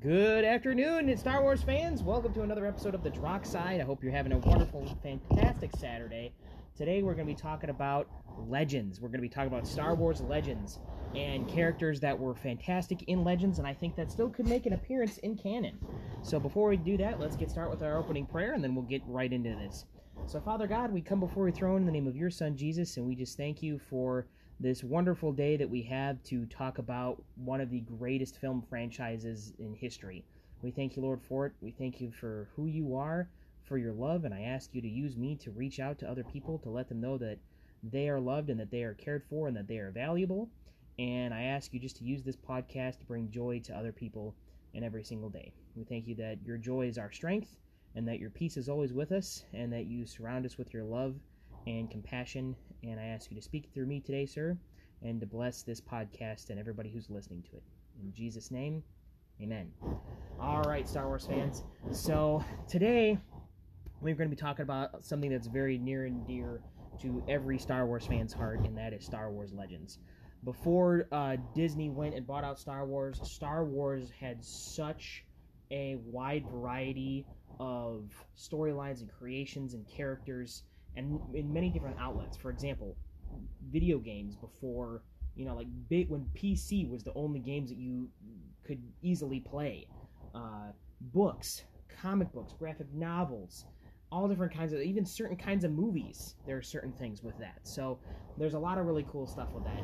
Good afternoon, Star Wars fans. Welcome to another episode of The Drachside. I hope you're having a wonderful, fantastic Saturday. Today we're going to be talking about legends. We're going to be talking about Star Wars legends and characters that were fantastic in Legends, and I think that still could make an appearance in canon. So before we do that, let's get started with our opening prayer, and then we'll get right into this. So Father God, we come before your throne in the name of your Son Jesus, and we just thank you for this wonderful day that we have to talk about one of the greatest film franchises in history. We thank you, Lord, for it. We thank you for who you are, for your love, and I ask you to use me to reach out to other people to let them know that they are loved and that they are cared for and that they are valuable. And I ask you just to use this podcast to bring joy to other people in every single day. We thank you that your joy is our strength and that your peace is always with us and that you surround us with your love and compassion. And I ask you to speak through me today, sir, and to bless this podcast and everybody who's listening to it. In Jesus' name, amen. All right, Star Wars fans. So today we're going to be talking about something that's very near and dear to every Star Wars fan's heart, and that is Star Wars Legends. Before uh, Disney went and bought out Star Wars, Star Wars had such a wide variety of storylines and creations and characters and in many different outlets. For example, video games before you know like big when PC was the only games that you could easily play. Uh, books, comic books, graphic novels, all different kinds of even certain kinds of movies. There are certain things with that. So there's a lot of really cool stuff with that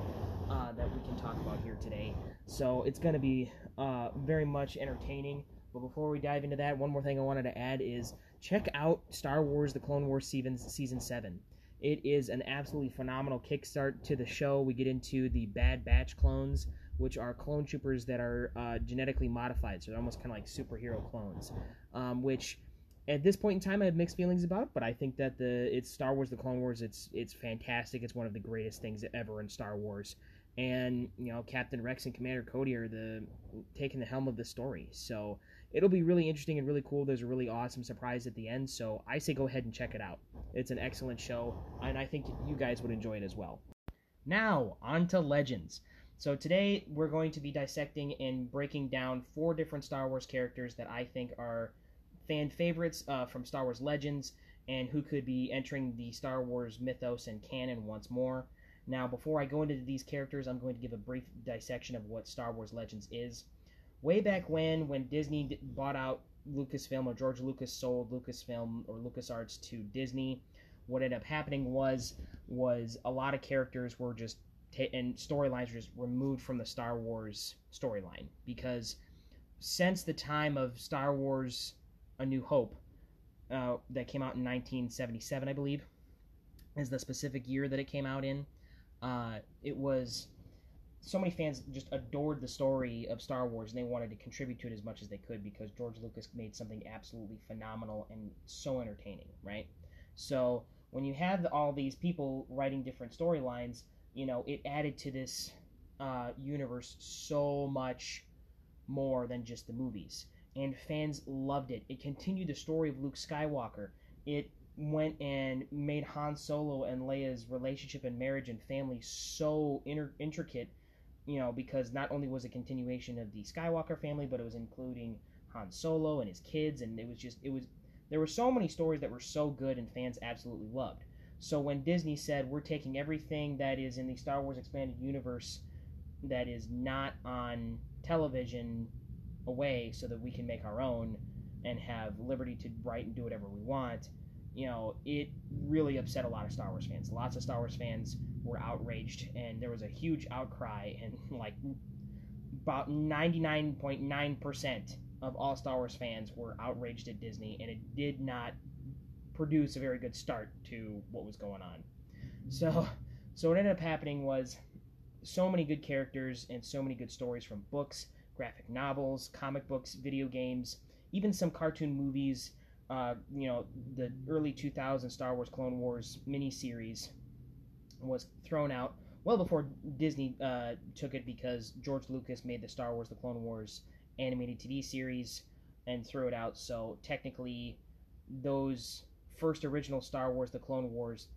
uh, that we can talk about here today. So it's going to be uh, very much entertaining. But before we dive into that, one more thing I wanted to add is check out Star Wars: The Clone Wars season season seven. It is an absolutely phenomenal kickstart to the show. We get into the Bad Batch clones, which are clone troopers that are uh, genetically modified, so they're almost kind of like superhero clones. Um, which, at this point in time, I have mixed feelings about, but I think that the it's Star Wars: The Clone Wars. It's it's fantastic. It's one of the greatest things ever in Star Wars. And you know, Captain Rex and Commander Cody are the taking the helm of the story. So it'll be really interesting and really cool. There's a really awesome surprise at the end, so I say go ahead and check it out. It's an excellent show, and I think you guys would enjoy it as well. Now, on to Legends. So today we're going to be dissecting and breaking down four different Star Wars characters that I think are fan favorites uh, from Star Wars Legends and who could be entering the Star Wars mythos and canon once more. Now, before I go into these characters, I'm going to give a brief dissection of what Star Wars Legends is way back when when Disney bought out Lucasfilm or George Lucas sold Lucasfilm or LucasArts to Disney, what ended up happening was was a lot of characters were just ta- and storylines were just removed from the Star Wars storyline because since the time of Star Wars: A New Hope, uh, that came out in 1977, I believe, is the specific year that it came out in. Uh, it was so many fans just adored the story of Star Wars and they wanted to contribute to it as much as they could because George Lucas made something absolutely phenomenal and so entertaining, right? So when you have all these people writing different storylines, you know, it added to this uh, universe so much more than just the movies. And fans loved it. It continued the story of Luke Skywalker. It went and made Han Solo and Leia's relationship and marriage and family so inter- intricate you know, because not only was it a continuation of the Skywalker family, but it was including Han Solo and his kids, and it was just it was there were so many stories that were so good and fans absolutely loved. So when Disney said we're taking everything that is in the Star Wars expanded universe that is not on television away so that we can make our own and have liberty to write and do whatever we want, you know, it really upset a lot of Star Wars fans. Lots of Star Wars fans were outraged, and there was a huge outcry, and like about 99.9% of all Star Wars fans were outraged at Disney, and it did not produce a very good start to what was going on. So, so what ended up happening was so many good characters and so many good stories from books, graphic novels, comic books, video games, even some cartoon movies. Uh, you know, the early 2000 Star Wars Clone Wars miniseries was thrown out well before Disney uh, took it because George Lucas made the Star Wars: The Clone Wars animated TV series and threw it out. So technically, those first original Star Wars: The Clone Wars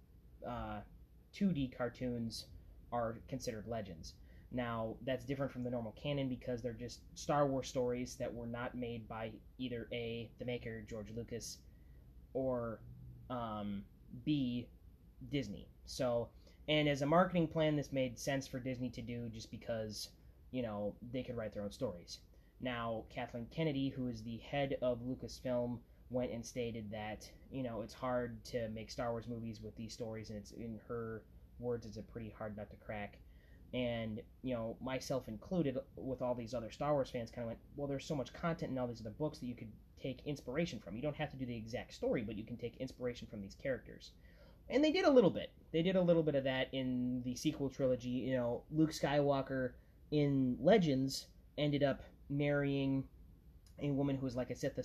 uh, 2D cartoons are considered legends. Now, that's different from the normal canon because they're just Star Wars stories that were not made by either A, the maker, George Lucas, or um, B, Disney. So, and as a marketing plan, this made sense for Disney to do just because, you know, they could write their own stories. Now, Kathleen Kennedy, who is the head of Lucasfilm, went and stated that, you know, it's hard to make Star Wars movies with these stories, and it's, in her words, it's a pretty hard nut to crack. And you know myself included with all these other star wars fans kind of went well there's so much content in all these other books that you could take inspiration from. You don't have to do the exact story but you can take inspiration from these characters and they did a little bit they did a little bit of that in the sequel trilogy you know luke skywalker in legends ended up marrying a woman who was like a sith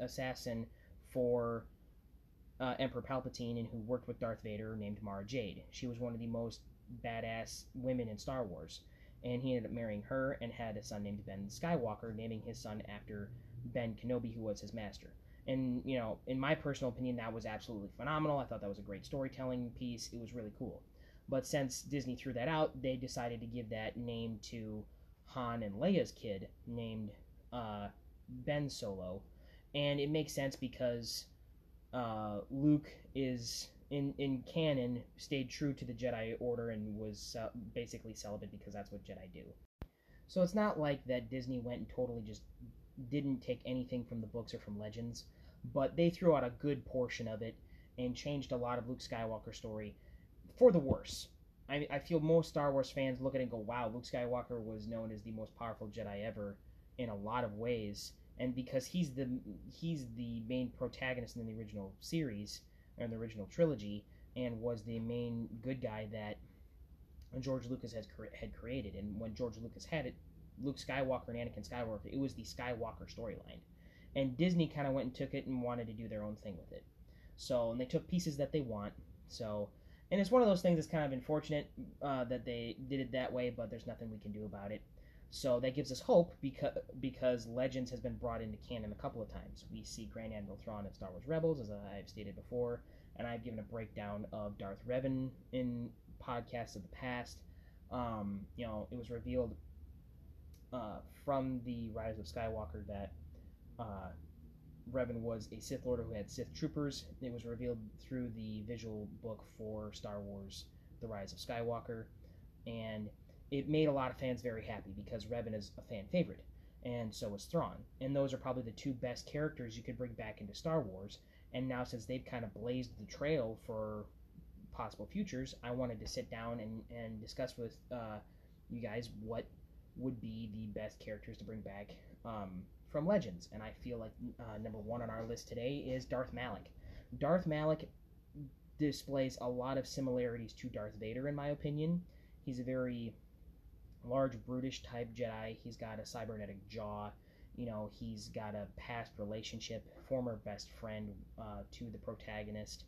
assassin for uh, emperor palpatine and who worked with darth vader named mara jade she was one of the most badass women in Star Wars. And he ended up marrying her and had a son named Ben Skywalker, naming his son after Ben Kenobi, who was his master. And, you know, in my personal opinion, that was absolutely phenomenal. I thought that was a great storytelling piece. It was really cool. But since Disney threw that out, they decided to give that name to Han and Leia's kid, named uh, Ben Solo. And it makes sense because uh, Luke is in in canon stayed true to the Jedi Order and was uh, basically celibate because that's what Jedi do. So it's not like that Disney went and totally just didn't take anything from the books or from Legends, but they threw out a good portion of it and changed a lot of Luke Skywalker's story for the worse. I, I feel most Star Wars fans look at it and go, wow, Luke Skywalker was known as the most powerful Jedi ever in a lot of ways. And because he's the he's the main protagonist in the original series, in the original trilogy and was the main good guy that George Lucas has had created. And when George Lucas had it, Luke Skywalker and Anakin Skywalker, it was the Skywalker storyline. And Disney kind of went and took it and wanted to do their own thing with it. So, and they took pieces that they want. So, and it's one of those things that's kind of unfortunate uh, that they did it that way, but there's nothing we can do about it. So that gives us hope because because Legends has been brought into canon a couple of times. We see Grand Admiral Thrawn in Star Wars Rebels, as I've stated before, and I've given a breakdown of Darth Revan in podcasts of the past. Um, you know, it was revealed uh, from the Rise of Skywalker that uh, Revan was a Sith Lord who had Sith troopers. It was revealed through the visual book for Star Wars: The Rise of Skywalker, and it made a lot of fans very happy because Revan is a fan favorite, and so is Thrawn. And those are probably the two best characters you could bring back into Star Wars. And now, since they've kind of blazed the trail for possible futures, I wanted to sit down and, and discuss with uh, you guys what would be the best characters to bring back um, from Legends. And I feel like uh, number one on our list today is Darth Malak. Darth Malak displays a lot of similarities to Darth Vader, in my opinion. He's a very large brutish type Jedi. He's got a cybernetic jaw. You know, he's got a past relationship, former best friend uh, to the protagonist,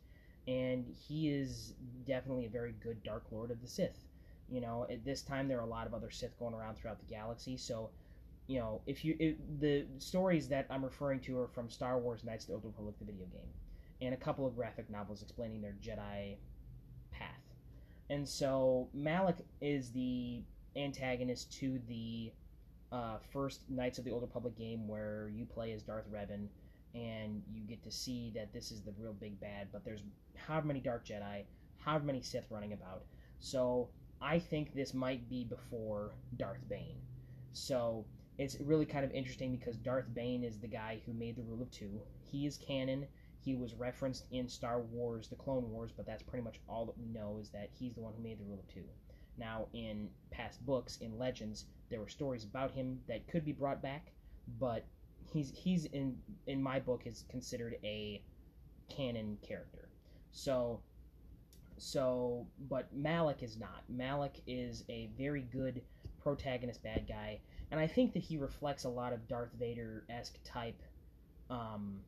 and he is definitely a very good Dark Lord of the Sith. You know, at this time there are a lot of other Sith going around throughout the galaxy, so you know, if you the stories that I'm referring to are from Star Wars: Knights of the Old Republic, the video game, and a couple of graphic novels explaining their Jedi path. And so Malak is the antagonist to the uh, first Knights of the Old Republic game where you play as Darth Revan and you get to see that this is the real big bad, but there's however many Dark Jedi, however many Sith running about. So I think this might be before Darth Bane. So it's really kind of interesting because Darth Bane is the guy who made the Rule of Two. He is canon. He was referenced in Star Wars, The Clone Wars, but that's pretty much all that we know is that he's the one who made the Rule of Two. Now, in past books, in Legends, there were stories about him that could be brought back, but he's he's in in my book is considered a canon character. So so but Malak is not. Malak is a very good protagonist bad guy, and I think that he reflects a lot of Darth Vader esque type um,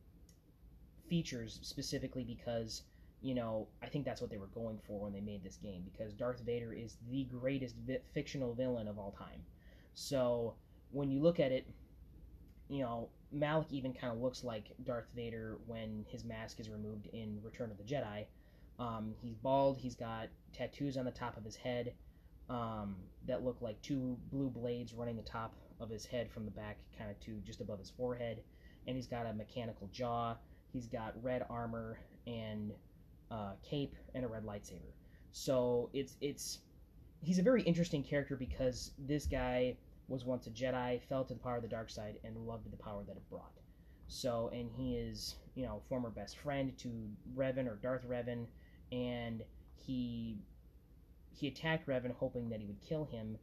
features specifically because you know, I think that's what they were going for when they made this game because Darth Vader is the greatest vi- fictional villain of all time. So when you look at it, you know, Malak even kind of looks like Darth Vader when his mask is removed in Return of the Jedi. Um, he's bald. He's got tattoos on the top of his head. Um, that look like two blue blades running the top of his head from the back, kind of to just above his forehead. And he's got a mechanical jaw. He's got red armor and uh, cape and a red lightsaber. So it's it's he's a very interesting character because this guy was once a Jedi, fell to the power of the dark side, and loved the power that it brought. So, and he is, you know, former best friend to Revan or Darth Revan, and he he attacked Revan hoping that he would kill him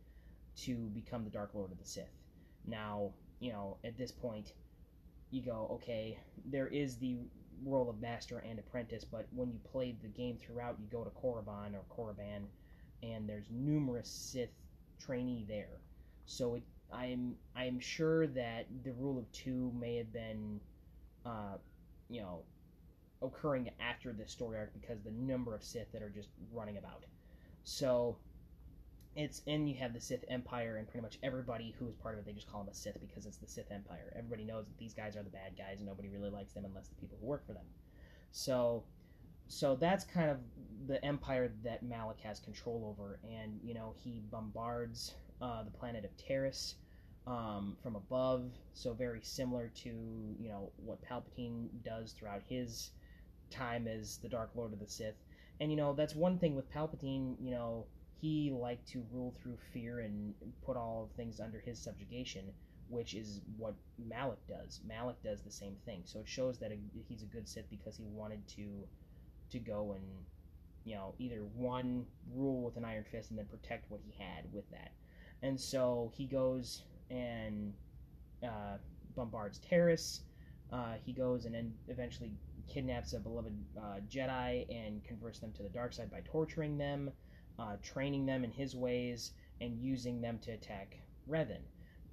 to become the Dark Lord of the Sith. Now, you know, at this point, you go, okay, there is the role of master and apprentice, but when you played the game throughout, you go to Korriban or Korriban, and there's numerous Sith trainee there. So it, I'm I'm sure that the rule of two may have been, uh, you know, occurring after this story arc because the number of Sith that are just running about. So it's and you have the Sith Empire and pretty much everybody who is part of it. They just call them a Sith because it's the Sith Empire. Everybody knows that these guys are the bad guys, and nobody really likes them unless the people who work for them. So, so that's kind of the empire that Malak has control over, and you know he bombards uh, the planet of Taris um, from above. So very similar to you know what Palpatine does throughout his time as the Dark Lord of the Sith. And you know that's one thing with Palpatine. You know he liked to rule through fear and put all things under his subjugation, which is what Malak does. Malak does the same thing. So it shows that he's a good Sith because he wanted to to go and you know either one rule with an iron fist and then protect what he had with that. And so he goes and uh, bombards Taris. Uh, he goes and then eventually kidnaps a beloved uh, Jedi and converts them to the dark side by torturing them uh, training them in his ways, and using them to attack Revan.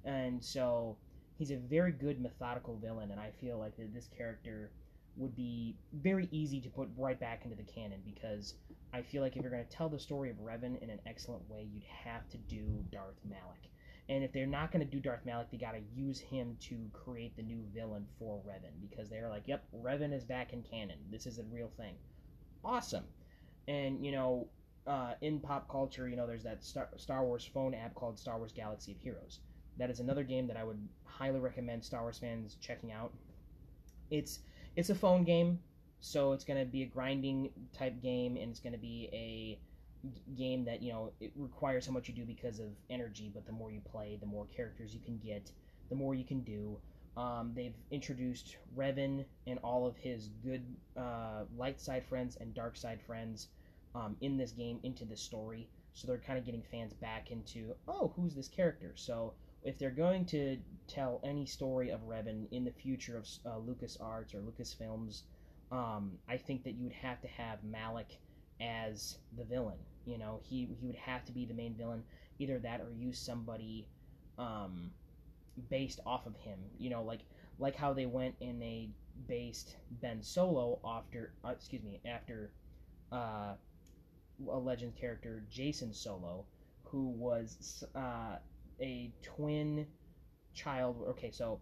And so he's a very good methodical villain, and I feel like that this character would be very easy to put right back into the canon because I feel like if you're going to tell the story of Revan in an excellent way, you'd have to do Darth Malak. And if they're not going to do Darth Malak, they got to use him to create the new villain for Revan because they're like, yep, Revan is back in canon. This is a real thing. Awesome. And, you know, uh, in pop culture, you know, there's that Star, Star Wars phone app called Star Wars Galaxy of Heroes. That is another game that I would highly recommend Star Wars fans checking out. It's it's a phone game, so it's going to be a grinding type game, and it's going to be a game that you know it requires how much you do because of energy. But the more you play, the more characters you can get, the more you can do. Um, they've introduced Revan and all of his good uh, light side friends and dark side friends um, in this game into the story. So they're kind of getting fans back into, oh, who's this character? So if they're going to tell any story of Revan in the future of uh, Lucas Arts or Lucasfilms, um, I think that you would have to have Malak as the villain. You know, he he would have to be the main villain. Either that or use somebody um, based off of him. You know, like like how they went and they based Ben Solo after uh, excuse me after uh, a legend character, Jacen Solo, who was uh, a twin child. Okay, so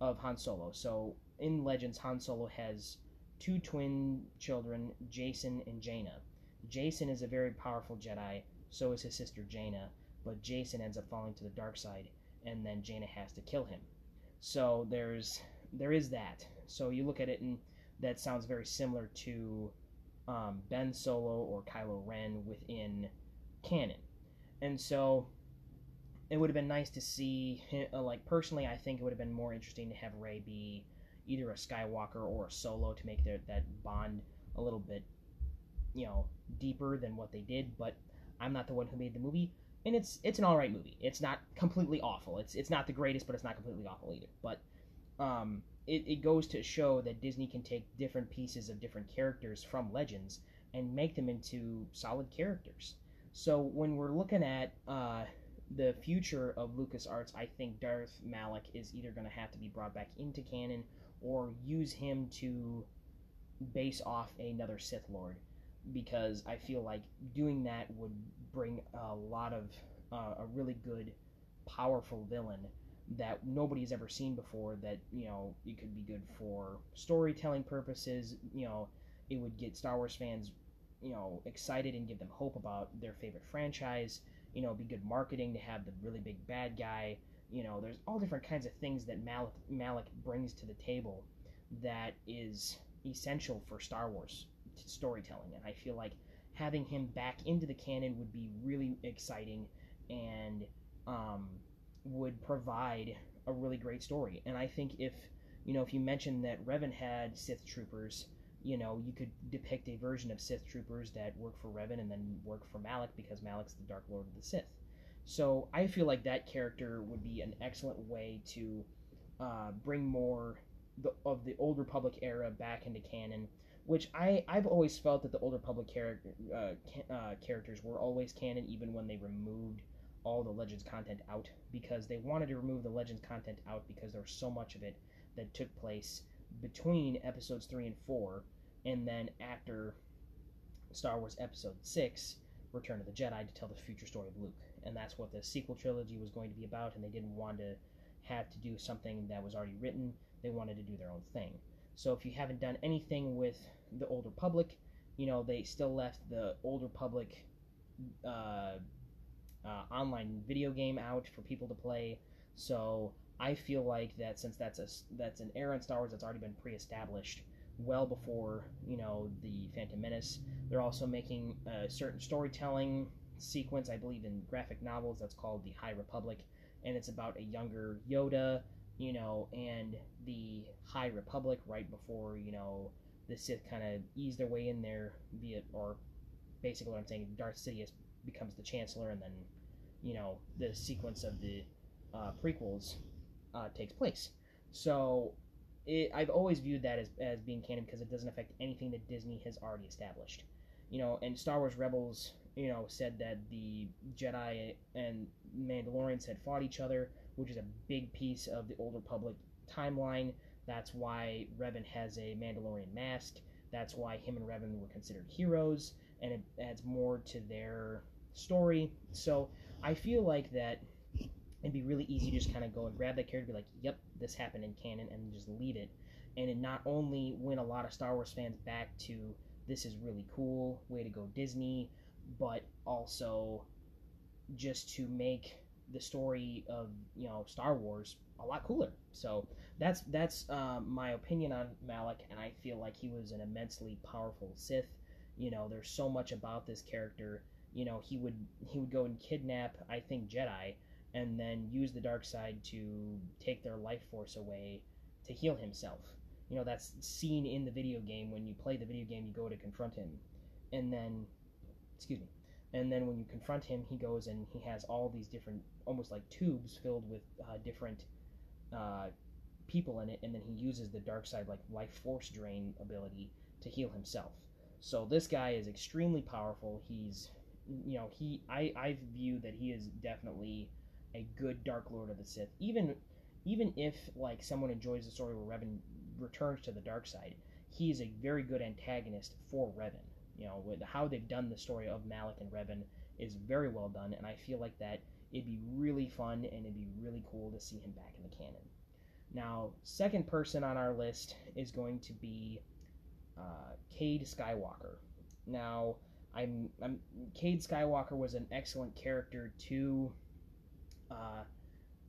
of Han Solo. So in Legends, Han Solo has two twin children, Jacen and Jaina. Jacen is a very powerful Jedi. So is his sister Jaina. But Jacen ends up falling to the dark side, and then Jaina has to kill him. So there's there is that. So you look at it, and that sounds very similar to um, Ben Solo or Kylo Ren within canon. And so it would have been nice to see, uh, like, personally, I think it would have been more interesting to have Rey be either a Skywalker or a Solo to make their, that bond a little bit, you know, deeper than what they did. But I'm not the one who made the movie, and it's it's an all right movie. It's not completely awful. It's it's not the greatest, but it's not completely awful either. But um, it, it goes to show that Disney can take different pieces of different characters from Legends and make them into solid characters. So when we're looking at uh, the future of LucasArts, I think Darth Malak is either going to have to be brought back into canon or use him to base off another Sith Lord because I feel like doing that would bring a lot of uh, a really good, powerful villain that nobody's ever seen before that you know it could be good for storytelling purposes. You know it would get star wars fans you know excited and give them hope about their favorite franchise. You know, be good marketing to have the really big bad guy. You know, there's all different kinds of things that Malak, Malak brings to the table that is essential for Star Wars storytelling. And I feel like having him back into the canon would be really exciting and um, would provide a really great story. And I think if you know if you mentioned that Revan had Sith troopers, you know you could depict a version of Sith troopers that work for Revan and then work for Malak because Malak's the Dark Lord of the Sith. So I feel like that character would be an excellent way to uh, bring more the, of the Old Republic era back into canon. Which I I've always felt that the Old Republic char- uh, ca- uh, characters were always canon, even when they removed all the Legends content out because they wanted to remove the Legends content out because there was so much of it that took place between episodes 3 and 4 and then after Star Wars episode 6 Return of the Jedi to tell the future story of Luke. And that's what the sequel trilogy was going to be about and they didn't want to have to do something that was already written. They wanted to do their own thing so if you haven't done anything with the Old Republic you know they still left the Old Republic uh, uh, online video game out for people to play. So I feel like that since that's a that's an era in Star Wars that's already been pre-established well before you know the Phantom Menace. They're also making a certain storytelling sequence, I believe, in graphic novels that's called the High Republic, and it's about a younger Yoda, you know, and the High Republic right before you know the Sith kind of ease their way in there via or basically what I'm saying, Darth Sidious becomes the Chancellor, and then you know the sequence of the uh, prequels uh, takes place. So it, I've always viewed that as, as being canon because it doesn't affect anything that Disney has already established. You know, and Star Wars Rebels, you know, said that the Jedi and Mandalorians had fought each other, which is a big piece of the Old Republic timeline. That's why Revan has a Mandalorian mask. That's why him and Revan were considered heroes, and it adds more to their story. So I feel like that it'd be really easy to just kind of go and grab that character, be like, "Yep, this happened in canon," and just leave it, and it not only win a lot of Star Wars fans back to this is really cool, way to go Disney, but also just to make the story of you know Star Wars a lot cooler. So that's that's um, my opinion on Malak, and I feel like he was an immensely powerful Sith. You know, there's so much about this character you know he would he would go and kidnap I think Jedi and then use the dark side to take their life force away to heal himself. You know that's seen in the video game when you play the video game you go to confront him and then excuse me and then when you confront him he goes and he has all these different almost like tubes filled with uh, different uh, people in it and then he uses the dark side like life force drain ability to heal himself so this guy is extremely powerful he's you know he I I view that he is definitely a good Dark Lord of the Sith. Even even if like someone enjoys the story where Revan returns to the dark side, he is a very good antagonist for Revan. You know, with how they've done the story of Malak and Revan is very well done, and I feel like that it'd be really fun and it'd be really cool to see him back in the canon. Now, second person on our list is going to be uh, Cade Skywalker. Now, I'm, I'm Cade Skywalker was an excellent character to uh,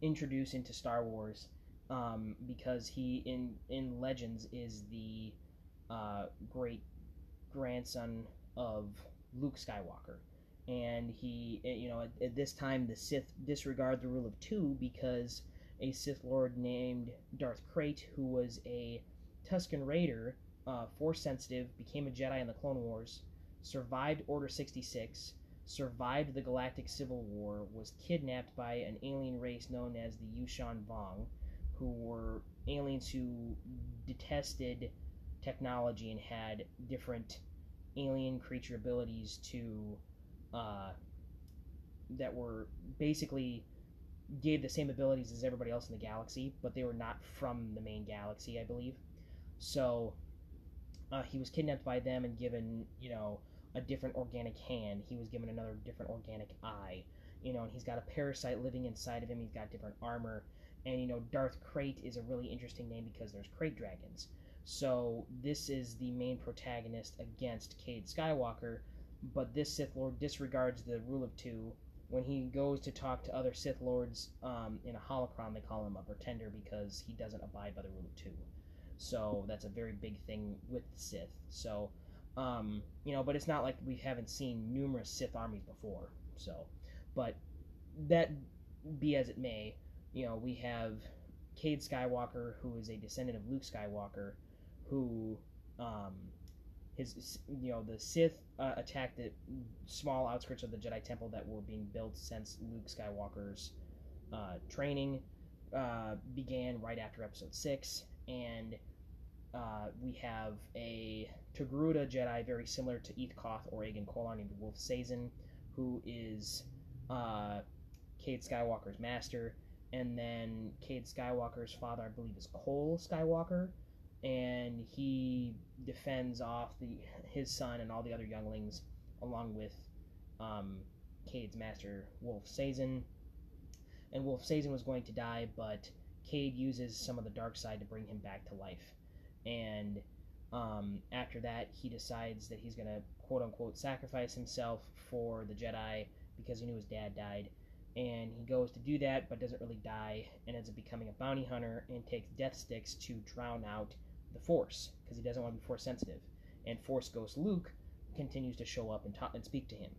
introduce into Star Wars um, because he in in Legends is the uh, great grandson of Luke Skywalker, and he eh, you know at, at this time the Sith disregard the rule of two because a Sith Lord named Darth Krayt, who was a Tusken Raider, uh, Force sensitive, became a Jedi in the Clone Wars survived Order 66, survived the Galactic Civil War, was kidnapped by an alien race known as the Yuuzhan Vong, who were aliens who detested technology and had different alien creature abilities to uh, that were basically gave the same abilities as everybody else in the galaxy, but they were not from the main galaxy, I believe. So uh, he was kidnapped by them and given, you know, a different organic hand. He was given another different organic eye. You know, and he's got a parasite living inside of him. He's got different armor. And, you know, Darth Krayt is a really interesting name because there's Krayt dragons. So this is the main protagonist against Cade Skywalker, but this Sith Lord disregards the rule of two when he goes to talk to other Sith Lords um, in a holocron, they call him a pretender because he doesn't abide by the rule of two. So that's a very big thing with Sith. So, um, you know, but it's not like we haven't seen numerous Sith armies before. So, but that be as it may, you know, we have Cade Skywalker, who is a descendant of Luke Skywalker, who um, his you know the Sith uh, attacked the small outskirts of the Jedi Temple that were being built since Luke Skywalker's uh, training uh, began right after Episode Six, and uh, we have a Togruta Jedi very similar to Eeth Koth or Agen Kolar named Wolf Sazen, who is uh, Cade Skywalker's master, and then Cade Skywalker's father, I believe, is Kol Skywalker, and he defends off the his son and all the other younglings, along with um, Cade's master, Wolf Sazen. And Wolf Sazen was going to die, but Cade uses some of the dark side to bring him back to life. And um, after that, he decides that he's going to quote unquote sacrifice himself for the Jedi because he knew his dad died. And he goes to do that, but doesn't really die, and ends up becoming a bounty hunter and takes death sticks to drown out the Force because he doesn't want to be Force sensitive. And Force Ghost Luke continues to show up and talk and speak to him.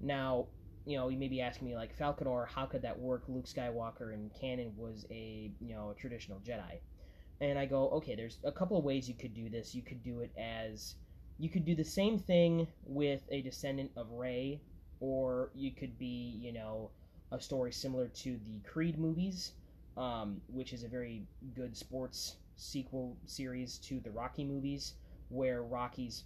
Now, you know, you may be asking me like Falconor, how could that work? Luke Skywalker in canon was a you know a traditional Jedi, and I go, okay, there's a couple of ways you could do this. You could do it as you could do the same thing with a descendant of Rey, or you could be you know a story similar to the Creed movies, um, which is a very good sports sequel series to the Rocky movies, where Rocky's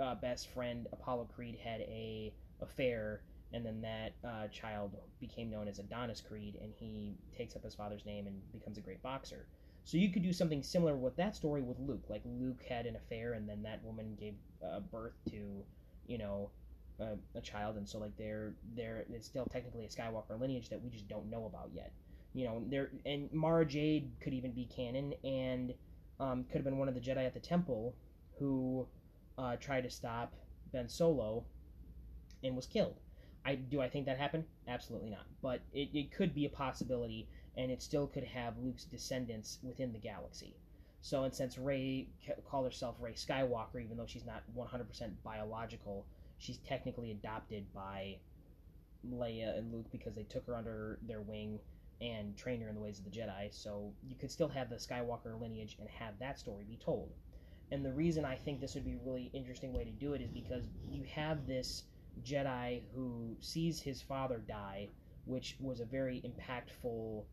uh, best friend Apollo Creed had a affair, and then that uh, child became known as Adonis Creed, and he takes up his father's name and becomes a great boxer. So you could do something similar with that story with Luke. Like Luke had an affair, and then that woman gave uh, birth to, you know, a, a child, and so like they're they're it's still technically a Skywalker lineage that we just don't know about yet you know, there and Mara Jade could even be canon, and um, could have been one of the Jedi at the temple who uh, tried to stop Ben Solo and was killed. I do I think that happened? Absolutely not. But it, it could be a possibility, and it still could have Luke's descendants within the galaxy. So, and since Rey called herself Rey Skywalker, even though she's not 100% biological, she's technically adopted by Leia and Luke because they took her under their wing and train her in the ways of the Jedi. So you could still have the Skywalker lineage and have that story be told. And the reason I think this would be a really interesting way to do it is because you have this Jedi who sees his father die, which was a very impactful,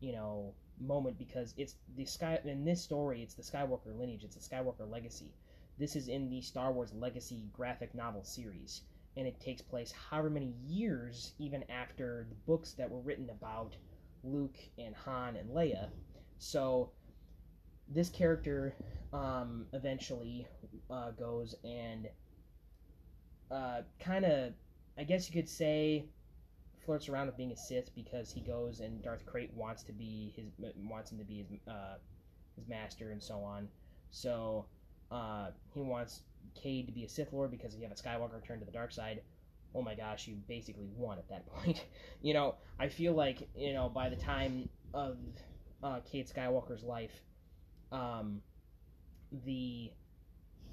you know, moment because it's the sky in this story it's the Skywalker lineage, it's the Skywalker legacy. This is in the Star Wars Legacy graphic novel series, and it takes place however many years even after the books that were written about Luke and Han and Leia. So this character um, eventually uh, goes and uh, kind of, I guess you could say, flirts around with being a Sith because he goes and Darth Krayt wants to be his wants him to be his uh, his master and so on. So uh, he wants Cade to be a Sith Lord because you have a Skywalker turn to the dark side, oh my gosh, you basically won at that point. you know, I feel like you know by the time of uh, Cade Skywalker's life, um, the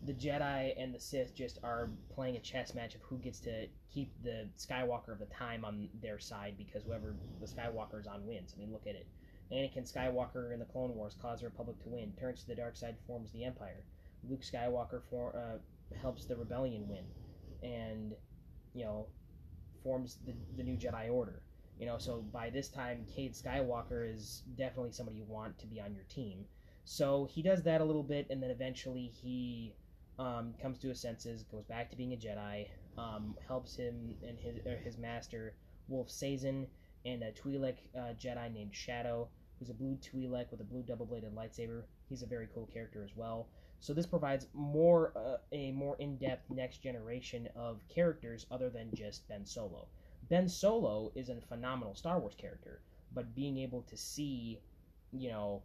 the Jedi and the Sith just are playing a chess match of who gets to keep the Skywalker of the time on their side because whoever the Skywalker is on wins. I mean, look at it. Anakin Skywalker in the Clone Wars caused the Republic to win, turns to the dark side, forms the Empire. Luke Skywalker for, uh, helps the Rebellion win, and you know, forms the, the new Jedi Order. You know, so by this time, Cade Skywalker is definitely somebody you want to be on your team. So he does that a little bit, and then eventually he um, comes to his senses, goes back to being a Jedi, um, helps him and his his master Wolf Sazen and a Twi'lek uh, Jedi named Shado, who's a blue Twi'lek with a blue double-bladed lightsaber. He's a very cool character as well. So this provides more uh, a more in-depth next generation of characters other than just Ben Solo. Ben Solo is a phenomenal Star Wars character, but being able to see, you know,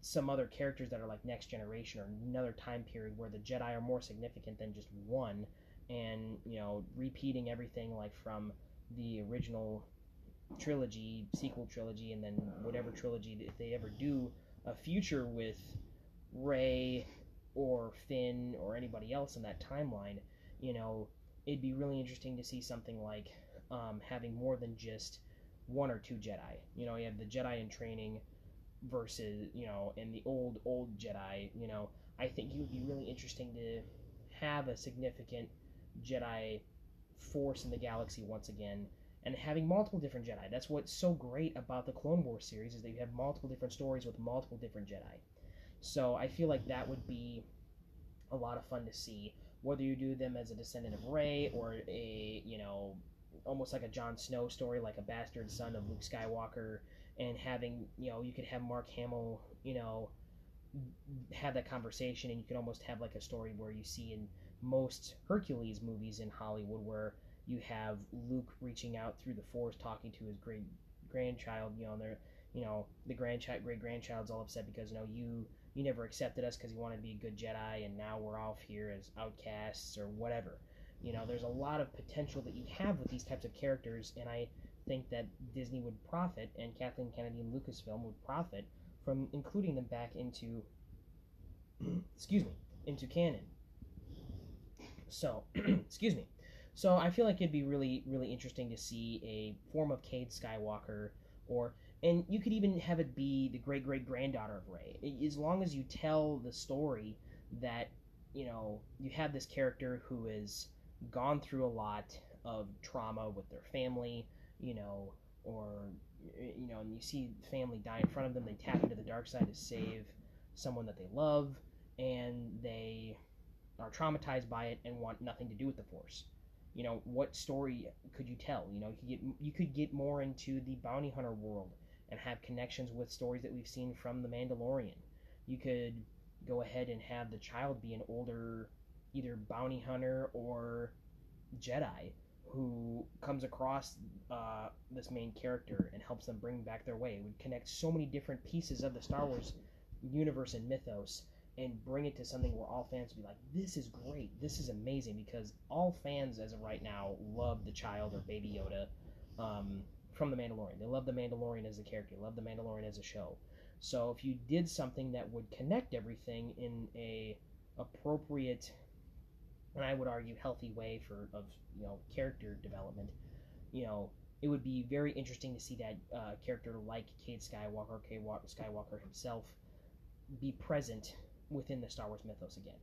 some other characters that are like next generation or another time period where the Jedi are more significant than just one, and you know, repeating everything like from the original trilogy, sequel trilogy, and then whatever trilogy if they ever do a future with Rey or Finn or anybody else in that timeline, you know, it'd be really interesting to see something like um, having more than just one or two Jedi. You know, you have the Jedi in training versus, you know, and the old, old Jedi, you know, I think it would be really interesting to have a significant Jedi force in the galaxy once again and having multiple different Jedi. That's what's so great about the Clone Wars series is that you have multiple different stories with multiple different Jedi. So I feel like that would be a lot of fun to see, whether you do them as a descendant of Rey or a you know almost like a Jon Snow story, like a bastard son of Luke Skywalker, and having you know you could have Mark Hamill you know have that conversation, and you could almost have like a story where you see in most Hercules movies in Hollywood where you have Luke reaching out through the Force, talking to his great grandchild. You know, and they're you know the grandchild, great grandchild's all upset because you know you you never accepted us because you wanted to be a good Jedi, and now we're off here as outcasts or whatever. You know, there's a lot of potential that you have with these types of characters, and I think that Disney would profit, and Kathleen Kennedy and Lucasfilm would profit from including them back into, excuse me, into canon. So, excuse me. So I feel like it'd be really, really interesting to see a form of Cade Skywalker, or and you could even have it be the great great granddaughter of Rey. As long as you tell the story that you know you have this character who has gone through a lot of trauma with their family, you know, or you know, and you see family die in front of them, they tap into the dark side to save someone that they love, and they are traumatized by it and want nothing to do with the Force you know what story could you tell you know you could get you could get more into the bounty hunter world and have connections with stories that we've seen from the mandalorian. You could go ahead and have the child be an older either bounty hunter or jedi who comes across uh, this main character and helps them bring back their way. It would connect so many different pieces of the star wars universe and mythos and bring it to something where all fans will be like, this is great, this is amazing, because all fans as of right now love the child or Baby Yoda. Um, from The Mandalorian. They love The Mandalorian as a character, they love The Mandalorian as a show. So if you did something that would connect everything in a appropriate and I would argue healthy way for of you know character development, you know, it would be very interesting to see that uh, character like Cade Skywalker, Cade Skywalker himself, be present within the Star Wars mythos again.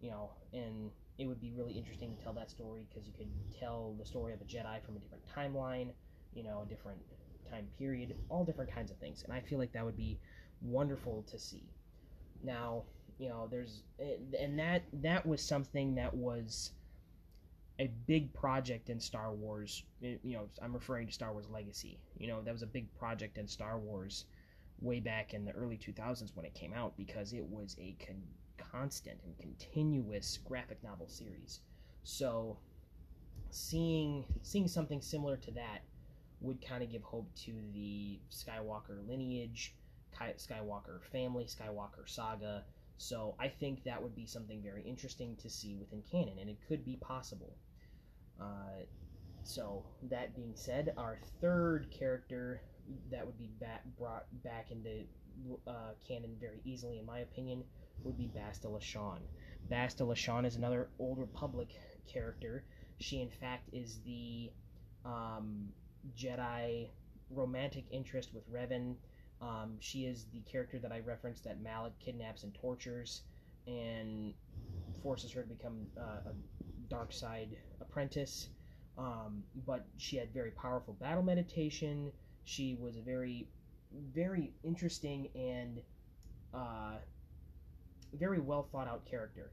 You know, and it would be really interesting to tell that story because you could tell the story of a Jedi from a different timeline, you know, a different time period, all different kinds of things. And I feel like that would be wonderful to see. Now, you know, there's eh, and that that was something that was a big project in Star Wars. Eh, you know, I'm referring to Star Wars Legacy. You know, that was a big project in Star Wars way back in the early 2000s when it came out because it was a con- constant and continuous graphic novel series. So seeing seeing something similar to that would kind of give hope to the Skywalker lineage, Skywalker family, Skywalker saga. So I think that would be something very interesting to see within canon, and it could be possible. Uh, so that being said, our third character that would be back, brought back into uh, canon very easily, in my opinion, would be Bastila Shan. Bastila Shan is another Old Republic character. She, in fact, is the um, Jedi romantic interest with Revan. Um, she is the character that I referenced that Malak kidnaps and tortures and forces her to become uh, a dark side apprentice. Um, but she had very powerful battle meditation. She was a very, very interesting and uh, very well thought out character.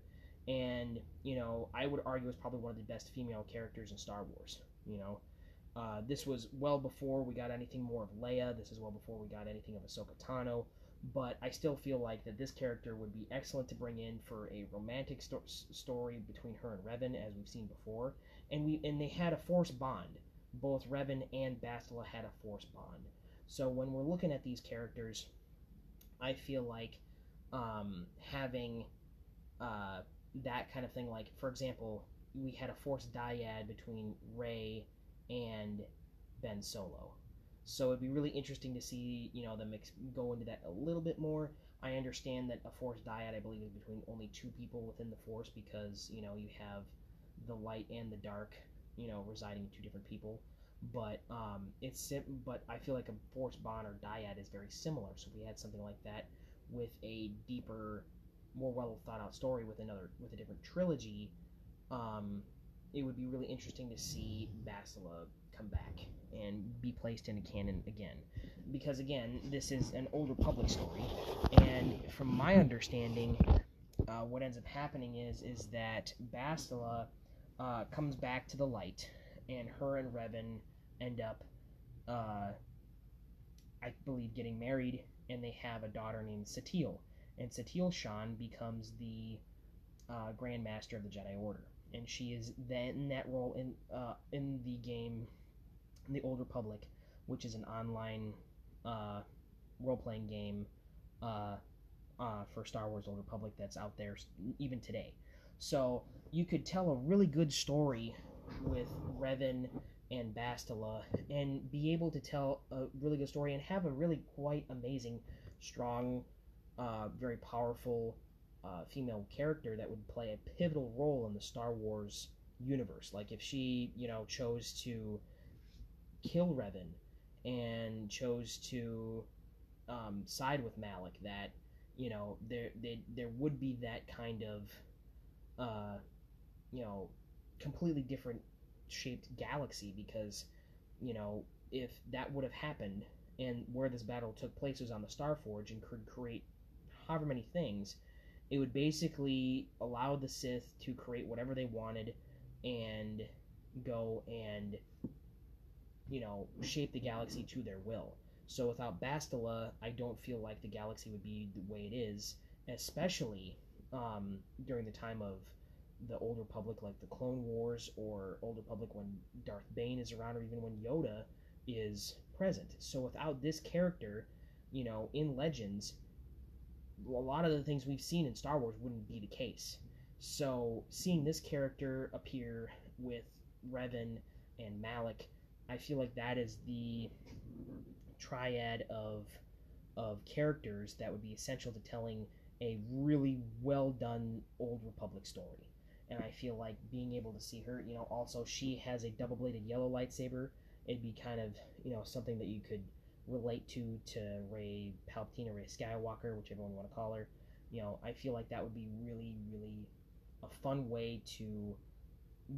And, you know, I would argue is probably one of the best female characters in Star Wars. You know, uh, this was well before we got anything more of Leia. This is well before we got anything of Ahsoka Tano. But I still feel like that this character would be excellent to bring in for a romantic sto- story between her and Revan, as we've seen before. And we and they had a force bond both Revan and Bastila had a Force bond. So when we're looking at these characters, I feel like um, having uh, that kind of thing, like for example, we had a Force dyad between Rey and Ben Solo. So it'd be really interesting to see, you know, them ex- go into that a little bit more. I understand that a Force dyad, I believe, is between only two people within the Force because, you know, you have the light and the dark, you know, residing in two different people. But um, it's sim- but I feel like a Force bond or dyad is very similar. So if we had something like that with a deeper, more well thought out story with another with a different trilogy, um, it would be really interesting to see Bastila come back and be placed in a canon again. Because again, this is an Old Republic story, and from my understanding, uh, what ends up happening is is that Bastila uh, comes back to the light, and her and Revan end up, uh, I believe, getting married, and they have a daughter named Satele, and Satele Shan becomes the uh, Grand Master of the Jedi Order, and she is then in that role in uh, in the game the Old Republic, which is an online uh, role playing game uh, uh, for Star Wars Old Republic that's out there even today. So you could tell a really good story with Revan and Bastila and be able to tell a really good story and have a really quite amazing, strong, uh, very powerful uh, female character that would play a pivotal role in the Star Wars universe. Like if she, you know, chose to kill Revan and chose to um, side with Malak, that you know there they, there would be that kind of uh, you know completely different shaped galaxy because you know if that would have happened and where this battle took place was on the Starforge and could create however many things, it would basically allow the Sith to create whatever they wanted and go and you know, shape the galaxy to their will. So without Bastila, I don't feel like the galaxy would be the way it is, especially um, during the time of the Old Republic, like the Clone Wars, or Old Republic when Darth Bane is around, or even when Yoda is present. So without this character, you know, in Legends, a lot of the things we've seen in Star Wars wouldn't be the case. So seeing this character appear with Revan and Malak I feel like that is the triad of of characters that would be essential to telling a really well done old republic story and i feel like being able to see her you know also she has a double bladed yellow lightsaber it'd be kind of you know something that you could relate to to rey palpatine or rey skywalker whichever one you want to call her you know i feel like that would be really really a fun way to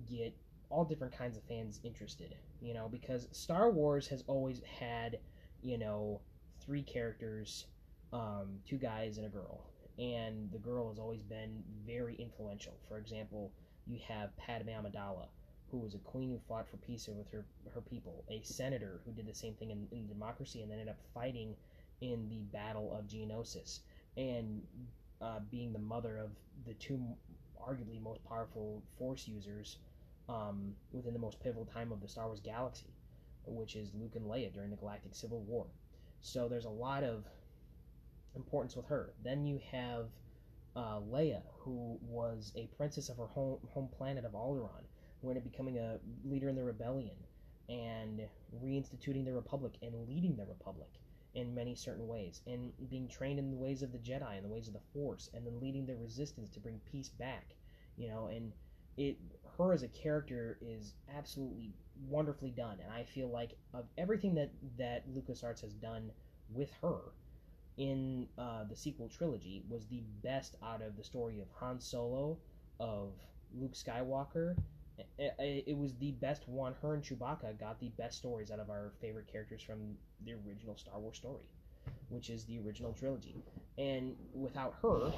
get all different kinds of fans interested, you know, because Star Wars has always had, you know, three characters, um, two guys and a girl, and the girl has always been very influential. For example, you have Padme Amidala, who was a queen who fought for peace with her her people, a senator who did the same thing in, in democracy and ended up fighting in the Battle of Geonosis, and uh, being the mother of the two arguably most powerful Force users um, within the most pivotal time of the Star Wars galaxy, which is Luke and Leia during the Galactic Civil War. So there's a lot of importance with her. Then you have uh, Leia, who was a princess of her home, home planet of Alderaan, who ended becoming a leader in the rebellion and reinstituting the Republic and leading the Republic in many certain ways, and being trained in the ways of the Jedi and the ways of the Force, and then leading the Resistance to bring peace back. You know, and it her as a character is absolutely wonderfully done, and I feel like of everything that that LucasArts has done with her in uh, the sequel trilogy was the best out of the story of Han Solo, of Luke Skywalker. It, it was the best one. Her and Chewbacca got the best stories out of our favorite characters from the original Star Wars story, which is the original trilogy. And without her,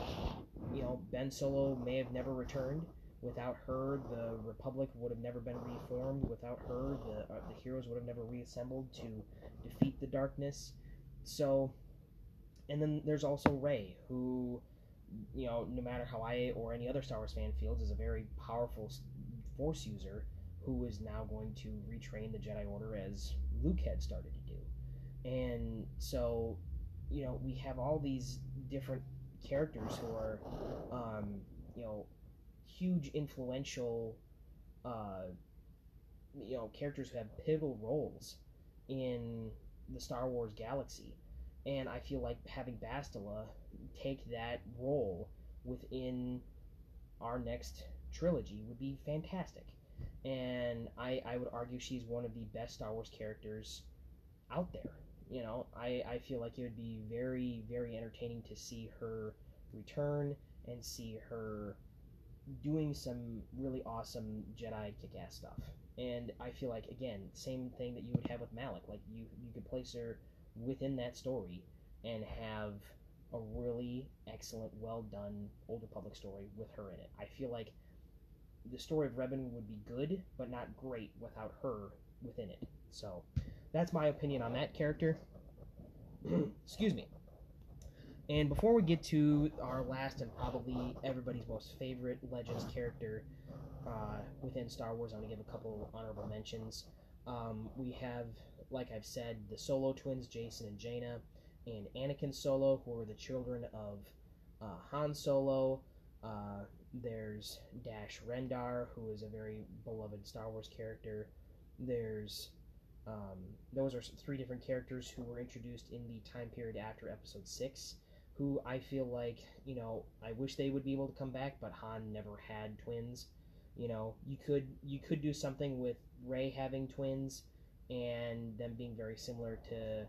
you know, Ben Solo may have never returned Without her, the Republic would have never been reformed. Without her, the uh, the heroes would have never reassembled to defeat the darkness. So, and then there's also Rey, who, you know, no matter how I or any other Star Wars fan feels, is a very powerful Force user who is now going to retrain the Jedi Order as Luke had started to do. And so, you know, we have all these different characters who are, um, you know, huge influential uh, you know characters who have pivotal roles in the Star Wars galaxy, and I feel like having Bastila take that role within our next trilogy would be fantastic. And I, I would argue she's one of the best Star Wars characters out there. You know, I, I feel like it would be very, very entertaining to see her return and see her doing some really awesome Jedi kick ass stuff. And I feel like again, same thing that you would have with Malak. Like you you could place her within that story and have a really excellent, well done Old Republic story with her in it. I feel like the story of Revan would be good, but not great without her within it. So that's my opinion on that character. Excuse me. And before we get to our last and probably everybody's most favorite Legends character uh, within Star Wars, I'm going to give a couple honorable mentions. Um, we have, like I've said, the Solo twins, Jacen and Jaina, and Anakin Solo, who are the children of uh, Han Solo. Uh, there's Dash Rendar, who is a very beloved Star Wars character. There's um, those are three different characters who were introduced in the time period after Episode Six who I feel like, you know, I wish they would be able to come back, but Han never had twins. You know, you could you could do something with Rey having twins and them being very similar to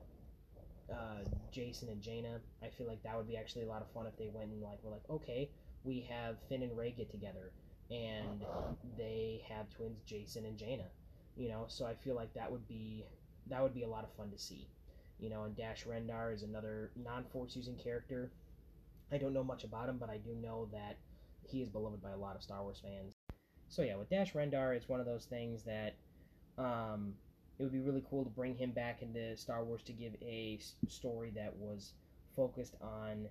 uh, Jacen and Jaina. I feel like that would be actually a lot of fun if they went and like were like, okay, we have Finn and Rey get together and they have twins Jacen and Jaina. You know, so I feel like that would be that would be a lot of fun to see. You know, and Dash Rendar is another non-force using character. I don't know much about him, but I do know that he is beloved by a lot of Star Wars fans. So yeah, with Dash Rendar, it's one of those things that um, it would be really cool to bring him back into Star Wars to give a story that was focused on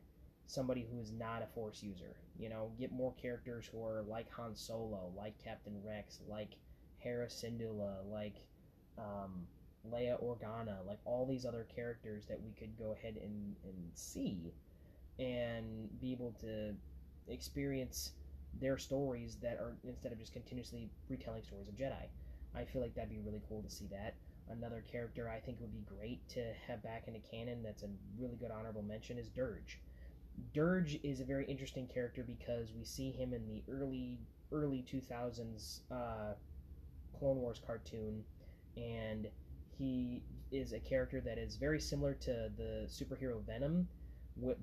somebody who is not a Force user. You know, get more characters who are like Han Solo, like Captain Rex, like Hera Syndulla, like um, Leia Organa, like all these other characters that we could go ahead and, and see and be able to experience their stories that are instead of just continuously retelling stories of Jedi. I feel like that'd be really cool to see that. Another character I think would be great to have back into canon that's a really good honorable mention is Durge. Durge is a very interesting character because we see him in the early early 2000s uh, Clone Wars cartoon, and he is a character that is very similar to the superhero Venom,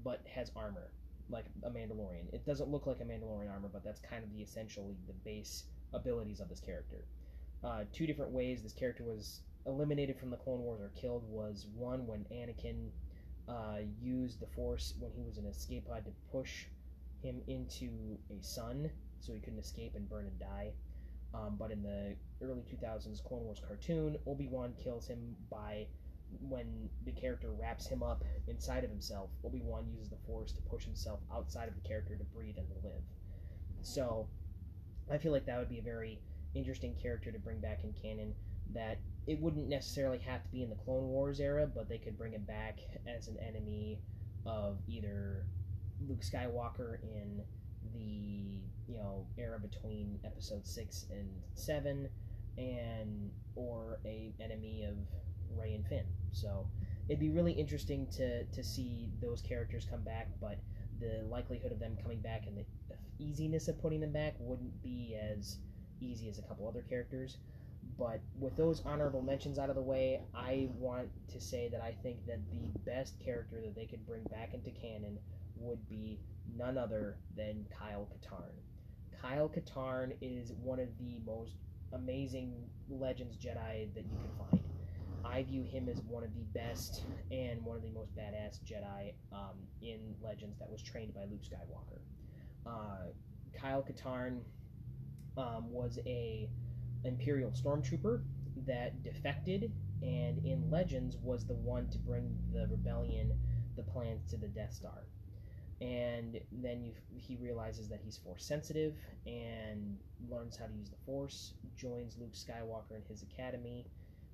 but has armor, like a Mandalorian. It doesn't look like a Mandalorian armor, but that's kind of the essentially the base abilities of this character. Uh, two different ways this character was eliminated from the Clone Wars or killed was one when Anakin uh, used the Force when he was in an escape pod to push him into a sun so he couldn't escape and burn and die. Um, but in the early 2000s Clone Wars cartoon, Obi Wan kills him by when the character wraps him up inside of himself. Obi Wan uses the Force to push himself outside of the character to breathe and to live. So I feel like that would be a very interesting character to bring back in canon. That it wouldn't necessarily have to be in the Clone Wars era, but they could bring him back as an enemy of either Luke Skywalker in the you know era between episode six and seven, and or a enemy of Rey and Finn. So it'd be really interesting to to see those characters come back, but the likelihood of them coming back and the easiness of putting them back wouldn't be as easy as a couple other characters. But with those honorable mentions out of the way, I want to say that I think that the best character that they could bring back into canon would be none other than Kyle Katarn. Kyle Katarn is one of the most amazing Legends Jedi that you can find. I view him as one of the best and one of the most badass Jedi um, in Legends that was trained by Luke Skywalker. Uh, Kyle Katarn um, was a Imperial stormtrooper that defected, and in Legends was the one to bring the rebellion the plans to the Death Star. And then you, he realizes that he's force sensitive and learns how to use the force joins luke skywalker in his academy.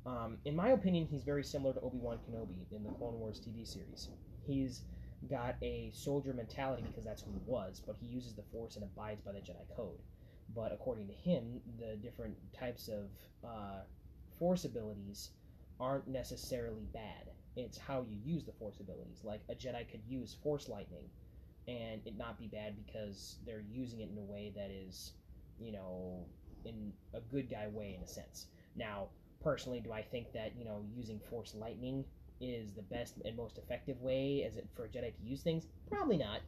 Um, in my opinion he's very similar to obi-wan kenobi in the clone wars tv series. He's got a soldier mentality because that's who he was but he uses the force and abides by the jedi code but according to him, the different types of uh, Force abilities aren't necessarily bad. It's how you use the Force abilities. Like a Jedi could use Force lightning, and it not be bad because they're using it in a way that is, you know, in a good guy way in a sense. Now, personally, do I think that you know using Force lightning is the best and most effective way as it for a Jedi to use things? Probably not.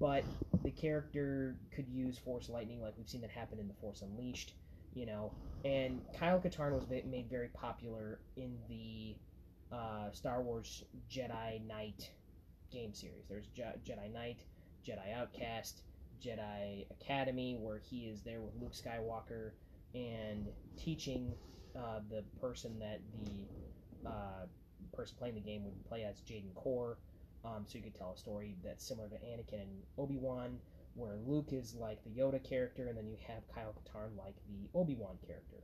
But the character could use Force lightning, like we've seen that happen in the Force Unleashed, you know. And Kyle Katarn was made very popular in the uh, Star Wars Jedi Knight game series. There's Je- Jedi Knight, Jedi Outcast, Jedi Academy, where he is there with Luke Skywalker and teaching uh, the person that the uh, person playing the game would play as Jaden Korr. Um, so you could tell a story that's similar to Anakin and Obi Wan, where Luke is like the Yoda character, and then you have Kyle Katarn like the Obi Wan character.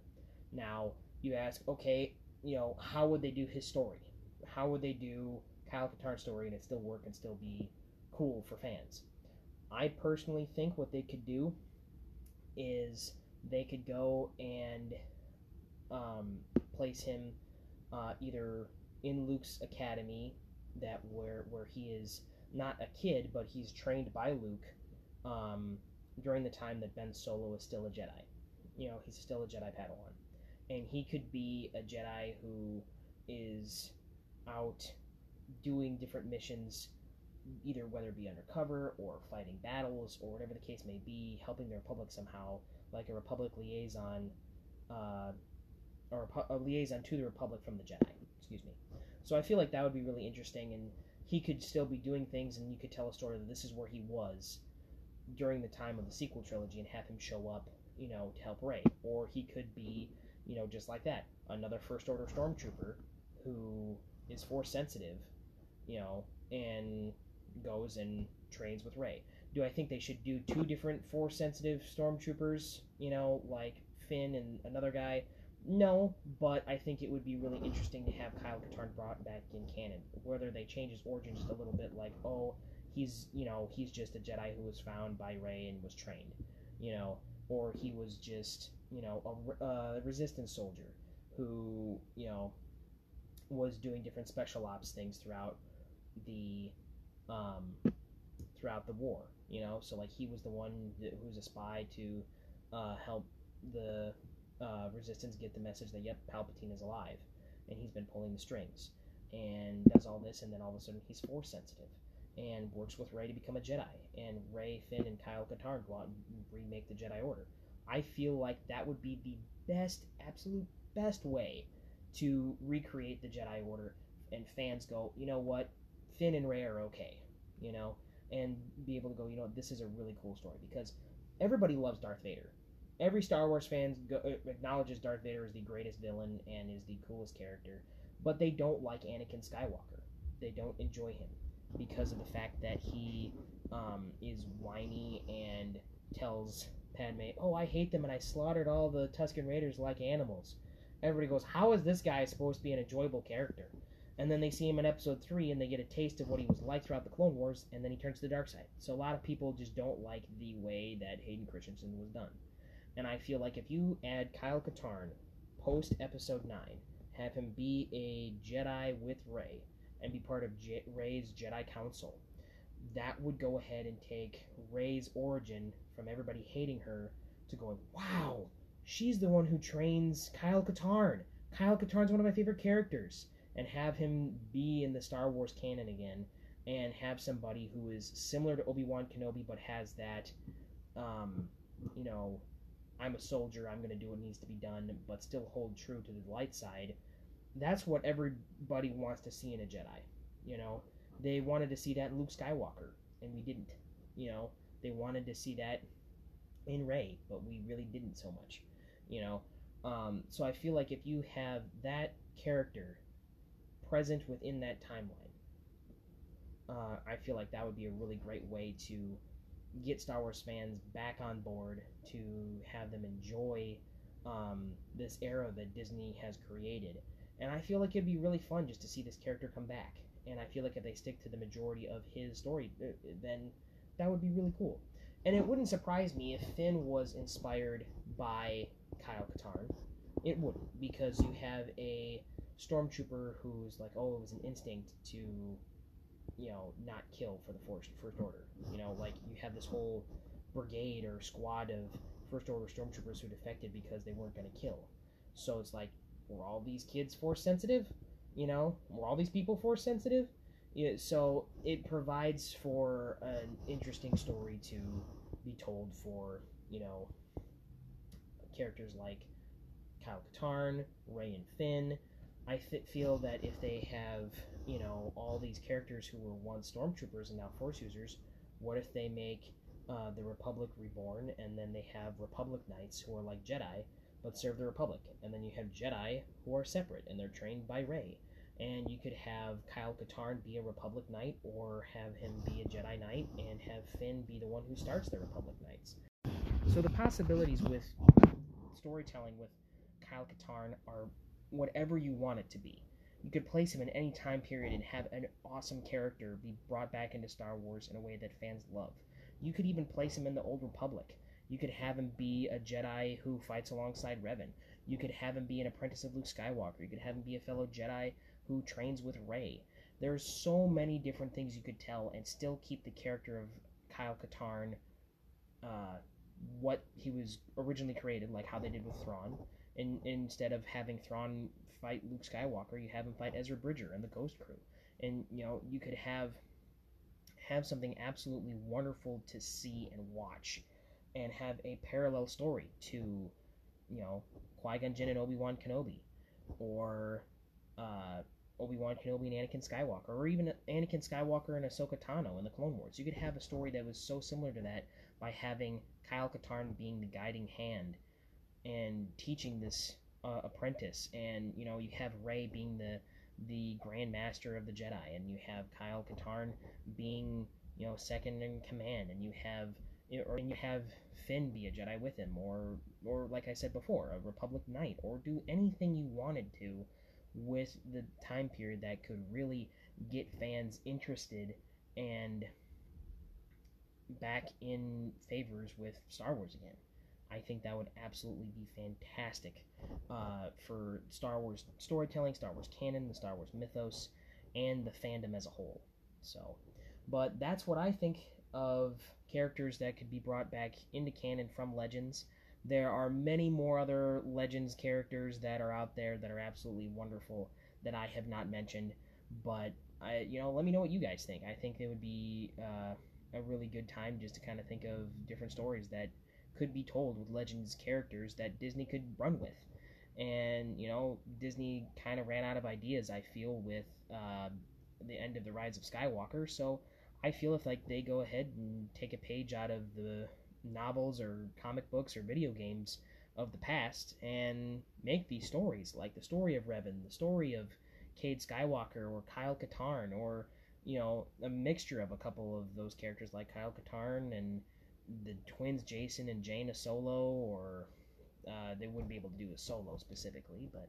Now you ask, okay, you know, how would they do his story? How would they do Kyle Katarn's story and it still work and still be cool for fans? I personally think what they could do is they could go and um, place him uh, either in Luke's academy, that where where he is not a kid, but he's trained by Luke um, during the time that Ben Solo is still a Jedi. You know, he's still a Jedi Padawan, and he could be a Jedi who is out doing different missions, either whether it be undercover or fighting battles or whatever the case may be, helping the Republic somehow, like a Republic liaison, uh, or a, a liaison to the Republic from the Jedi. Excuse me. So I feel like that would be really interesting, and he could still be doing things, and you could tell a story that this is where he was during the time of the sequel trilogy, and have him show up, you know, to help Rey, or he could be, you know, just like that, another First Order stormtrooper who is force sensitive, you know, and goes and trains with Rey. Do I think they should do two different force sensitive stormtroopers, you know, like Finn and another guy? No, but I think it would be really interesting to have Kyle Katarn brought back in canon. Whether they change his origin just a little bit, like, oh, he's you know he's just a Jedi who was found by Rey and was trained, you know, or he was just you know a, a resistance soldier who you know was doing different special ops things throughout the um, throughout the war. You know, so like he was the one that, was a spy to uh, help the uh, Resistance get the message that yep, Palpatine is alive, and he's been pulling the strings, and does all this, and then all of a sudden he's force sensitive, and works with Rey to become a Jedi, and Rey, Finn, and Kyle Katarn go out and remake the Jedi Order. I feel like that would be the best, absolute best way to recreate the Jedi Order, and fans go, you know what, Finn and Rey are okay, you know, and be able to go, you know, this is a really cool story because everybody loves Darth Vader every Star Wars fan acknowledges Darth Vader is the greatest villain and is the coolest character, but they don't like Anakin Skywalker. They don't enjoy him because of the fact that he um, is whiny and tells Padme, "Oh, I hate them and I slaughtered all the Tusken Raiders like animals." Everybody goes, "How is this guy supposed to be an enjoyable character?" And then they see him in Episode Three, and they get a taste of what he was like throughout the Clone Wars, and then he turns to the dark side. So a lot of people just don't like the way that Hayden Christensen was done. And I feel like if you add Kyle Katarn post episode 9, have him be a Jedi with Rey, and be part of Je- Rey's Jedi Council, that would go ahead and take Rey's origin from everybody hating her to going, wow, she's the one who trains Kyle Katarn. Kyle Katarn's one of my favorite characters. And have him be in the Star Wars canon again, and have somebody who is similar to Obi Wan Kenobi but has that, um, you know, I'm a soldier, I'm going to do what needs to be done, but still hold true to the light side. That's what everybody wants to see in a Jedi. You know, they wanted to see that in Luke Skywalker, and we didn't. You know, they wanted to see that in Rey, but we really didn't so much. You know, um, so I feel like if you have that character present within that timeline, uh, I feel like that would be a really great way to get Star Wars fans back on board to have them enjoy um, this era that Disney has created. And I feel like it'd be really fun just to see this character come back. And I feel like if they stick to the majority of his story, uh, then that would be really cool. and it wouldn't surprise me if Finn was inspired by Kyle Katarn. It wouldn't because you have a stormtrooper who's like, oh, it was an instinct to, you know, not kill for the first first order. You know, like you have this whole brigade or squad of first order stormtroopers who defected because they weren't going to kill. So it's like, were all these kids force sensitive? You know, were all these people force sensitive? Yeah, so it provides for an interesting story to be told for you know characters like Kyle Katarn, Rey and Finn. I th- feel that if they have you know all these characters who were once stormtroopers and now force users, what if they make uh, the Republic reborn and then they have Republic Knights who are like Jedi but serve the Republic, and then you have Jedi who are separate and they're trained by Rey and you could have Kyle Katarn be a Republic Knight, or have him be a Jedi Knight, and have Finn be the one who starts the Republic Knights. So the possibilities with storytelling with Kyle Katarn are whatever you want it to be. You could place him in any time period and have an awesome character be brought back into Star Wars in a way that fans love. You could even place him in the Old Republic. You could have him be a Jedi who fights alongside Revan. You could have him be an apprentice of Luke Skywalker. You could have him be a fellow Jedi who trains with Rey. There's so many different things you could tell and still keep the character of Kyle Katarn uh, what he was originally created, like how they did with Thrawn. And instead of having Thrawn fight Luke Skywalker, you have him fight Ezra Bridger and the Ghost Crew. And you know, you could have have something absolutely wonderful to see and watch, and have a parallel story to, you know, Qui Gon Jinn and Obi Wan Kenobi, or uh, Obi Wan Kenobi and Anakin Skywalker, or even Anakin Skywalker and Ahsoka Tano in the Clone Wars. You could have a story that was so similar to that by having Kyle Katarn being the guiding hand and teaching this uh, apprentice, and you know you have Rey being the the Grand Master of the Jedi, and you have Kyle Katarn being you know second in command, and you have or and you have Finn be a Jedi with him, or or like I said before, a Republic Knight, or do anything you wanted to with the time period that could really get fans interested and back in favors with Star Wars again. I think that would absolutely be fantastic uh, for Star Wars storytelling, Star Wars canon, the Star Wars mythos, and the fandom as a whole. So, but that's what I think of characters that could be brought back into canon from Legends. There are many more other Legends characters that are out there that are absolutely wonderful that I have not mentioned. But I, you know, let me know what you guys think. I think it would be uh, a really good time just to kind of think of different stories that could be told with Legends characters that Disney could run with. And you know, Disney kind of ran out of ideas. I feel with uh, the end of the Rise of Skywalker. So I feel if like they go ahead and take a page out of the novels or comic books or video games of the past and make these stories, like the story of Revan, the story of Cade Skywalker or Kyle Katarn, or you know a mixture of a couple of those characters like Kyle Katarn and the twins Jacen and Jaina Solo, or uh, they wouldn't be able to do a solo specifically, but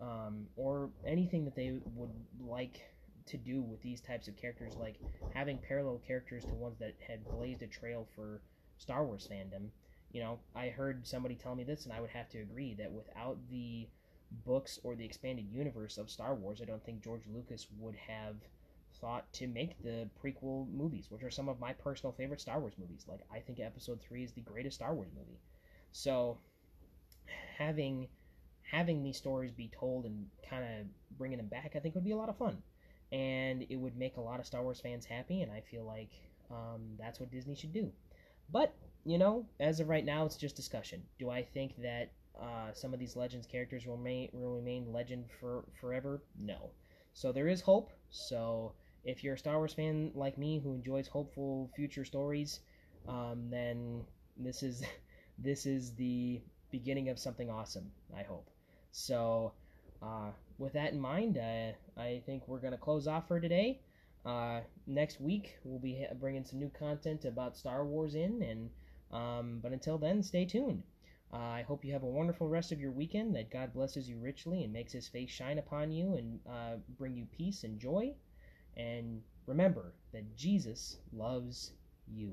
um, or anything that they would like to do with these types of characters, like having parallel characters to ones that had blazed a trail for Star Wars fandom. You know, I heard somebody tell me this, and I would have to agree that without the books or the expanded universe of Star Wars, I don't think George Lucas would have thought to make the prequel movies, which are some of my personal favorite Star Wars movies. Like, I think Episode 3 is the greatest Star Wars movie. So, having having these stories be told and kind of bringing them back, I think would be a lot of fun. And it would make a lot of Star Wars fans happy, and I feel like um, that's what Disney should do. But, you know, as of right now, it's just discussion. Do I think that uh, some of these Legends characters will remain, will remain legend for forever? No. So there is hope. So if you're a Star Wars fan like me who enjoys hopeful future stories, um, then this is this is the beginning of something awesome. I hope. So uh, with that in mind, uh, I think we're gonna close off for today. Uh, next week we'll be bringing some new content about Star Wars in, and um, but until then, stay tuned. Uh, I hope you have a wonderful rest of your weekend. That God blesses you richly and makes His face shine upon you and uh, bring you peace and joy. And remember that Jesus loves you.